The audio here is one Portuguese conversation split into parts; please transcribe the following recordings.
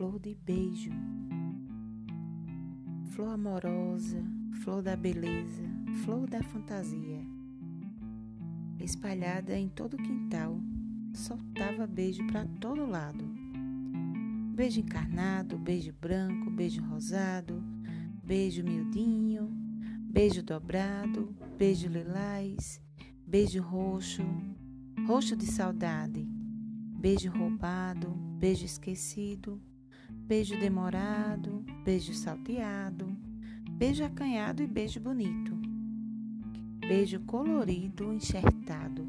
flor de beijo. Flor amorosa, flor da beleza, flor da fantasia. Espalhada em todo o quintal, soltava beijo para todo lado. Beijo encarnado, beijo branco, beijo rosado, beijo miudinho, beijo dobrado, beijo lilás, beijo roxo, roxo de saudade, beijo roubado, beijo esquecido, beijo demorado, beijo salteado, beijo acanhado e beijo bonito, beijo colorido enxertado,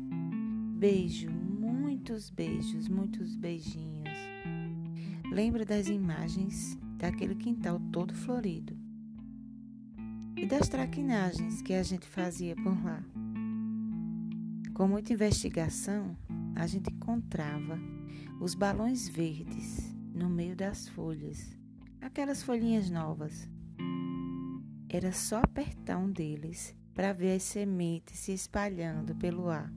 beijo, muitos beijos, muitos beijinhos. Lembra das imagens daquele quintal todo florido e das traquinagens que a gente fazia por lá. Com muita investigação, a gente encontrava os balões verdes no meio das folhas, aquelas folhinhas novas. Era só apertar um deles para ver as sementes se espalhando pelo ar.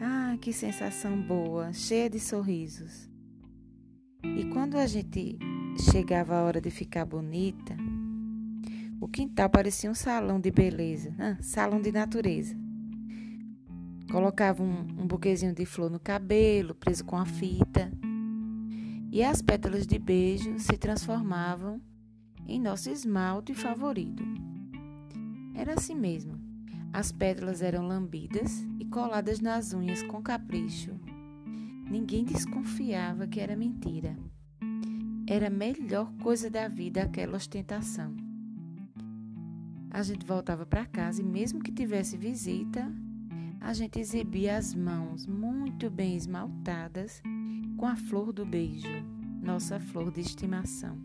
Ah, que sensação boa, cheia de sorrisos. E quando a gente chegava a hora de ficar bonita, o quintal parecia um salão de beleza, ah, salão de natureza. Colocava um, um buquezinho de flor no cabelo, preso com a fita, e as pétalas de beijo se transformavam em nosso esmalte favorito. Era assim mesmo. As pétalas eram lambidas e coladas nas unhas com capricho Ninguém desconfiava que era mentira. Era a melhor coisa da vida aquela ostentação. A gente voltava para casa e, mesmo que tivesse visita, a gente exibia as mãos muito bem esmaltadas com a flor do beijo, nossa flor de estimação.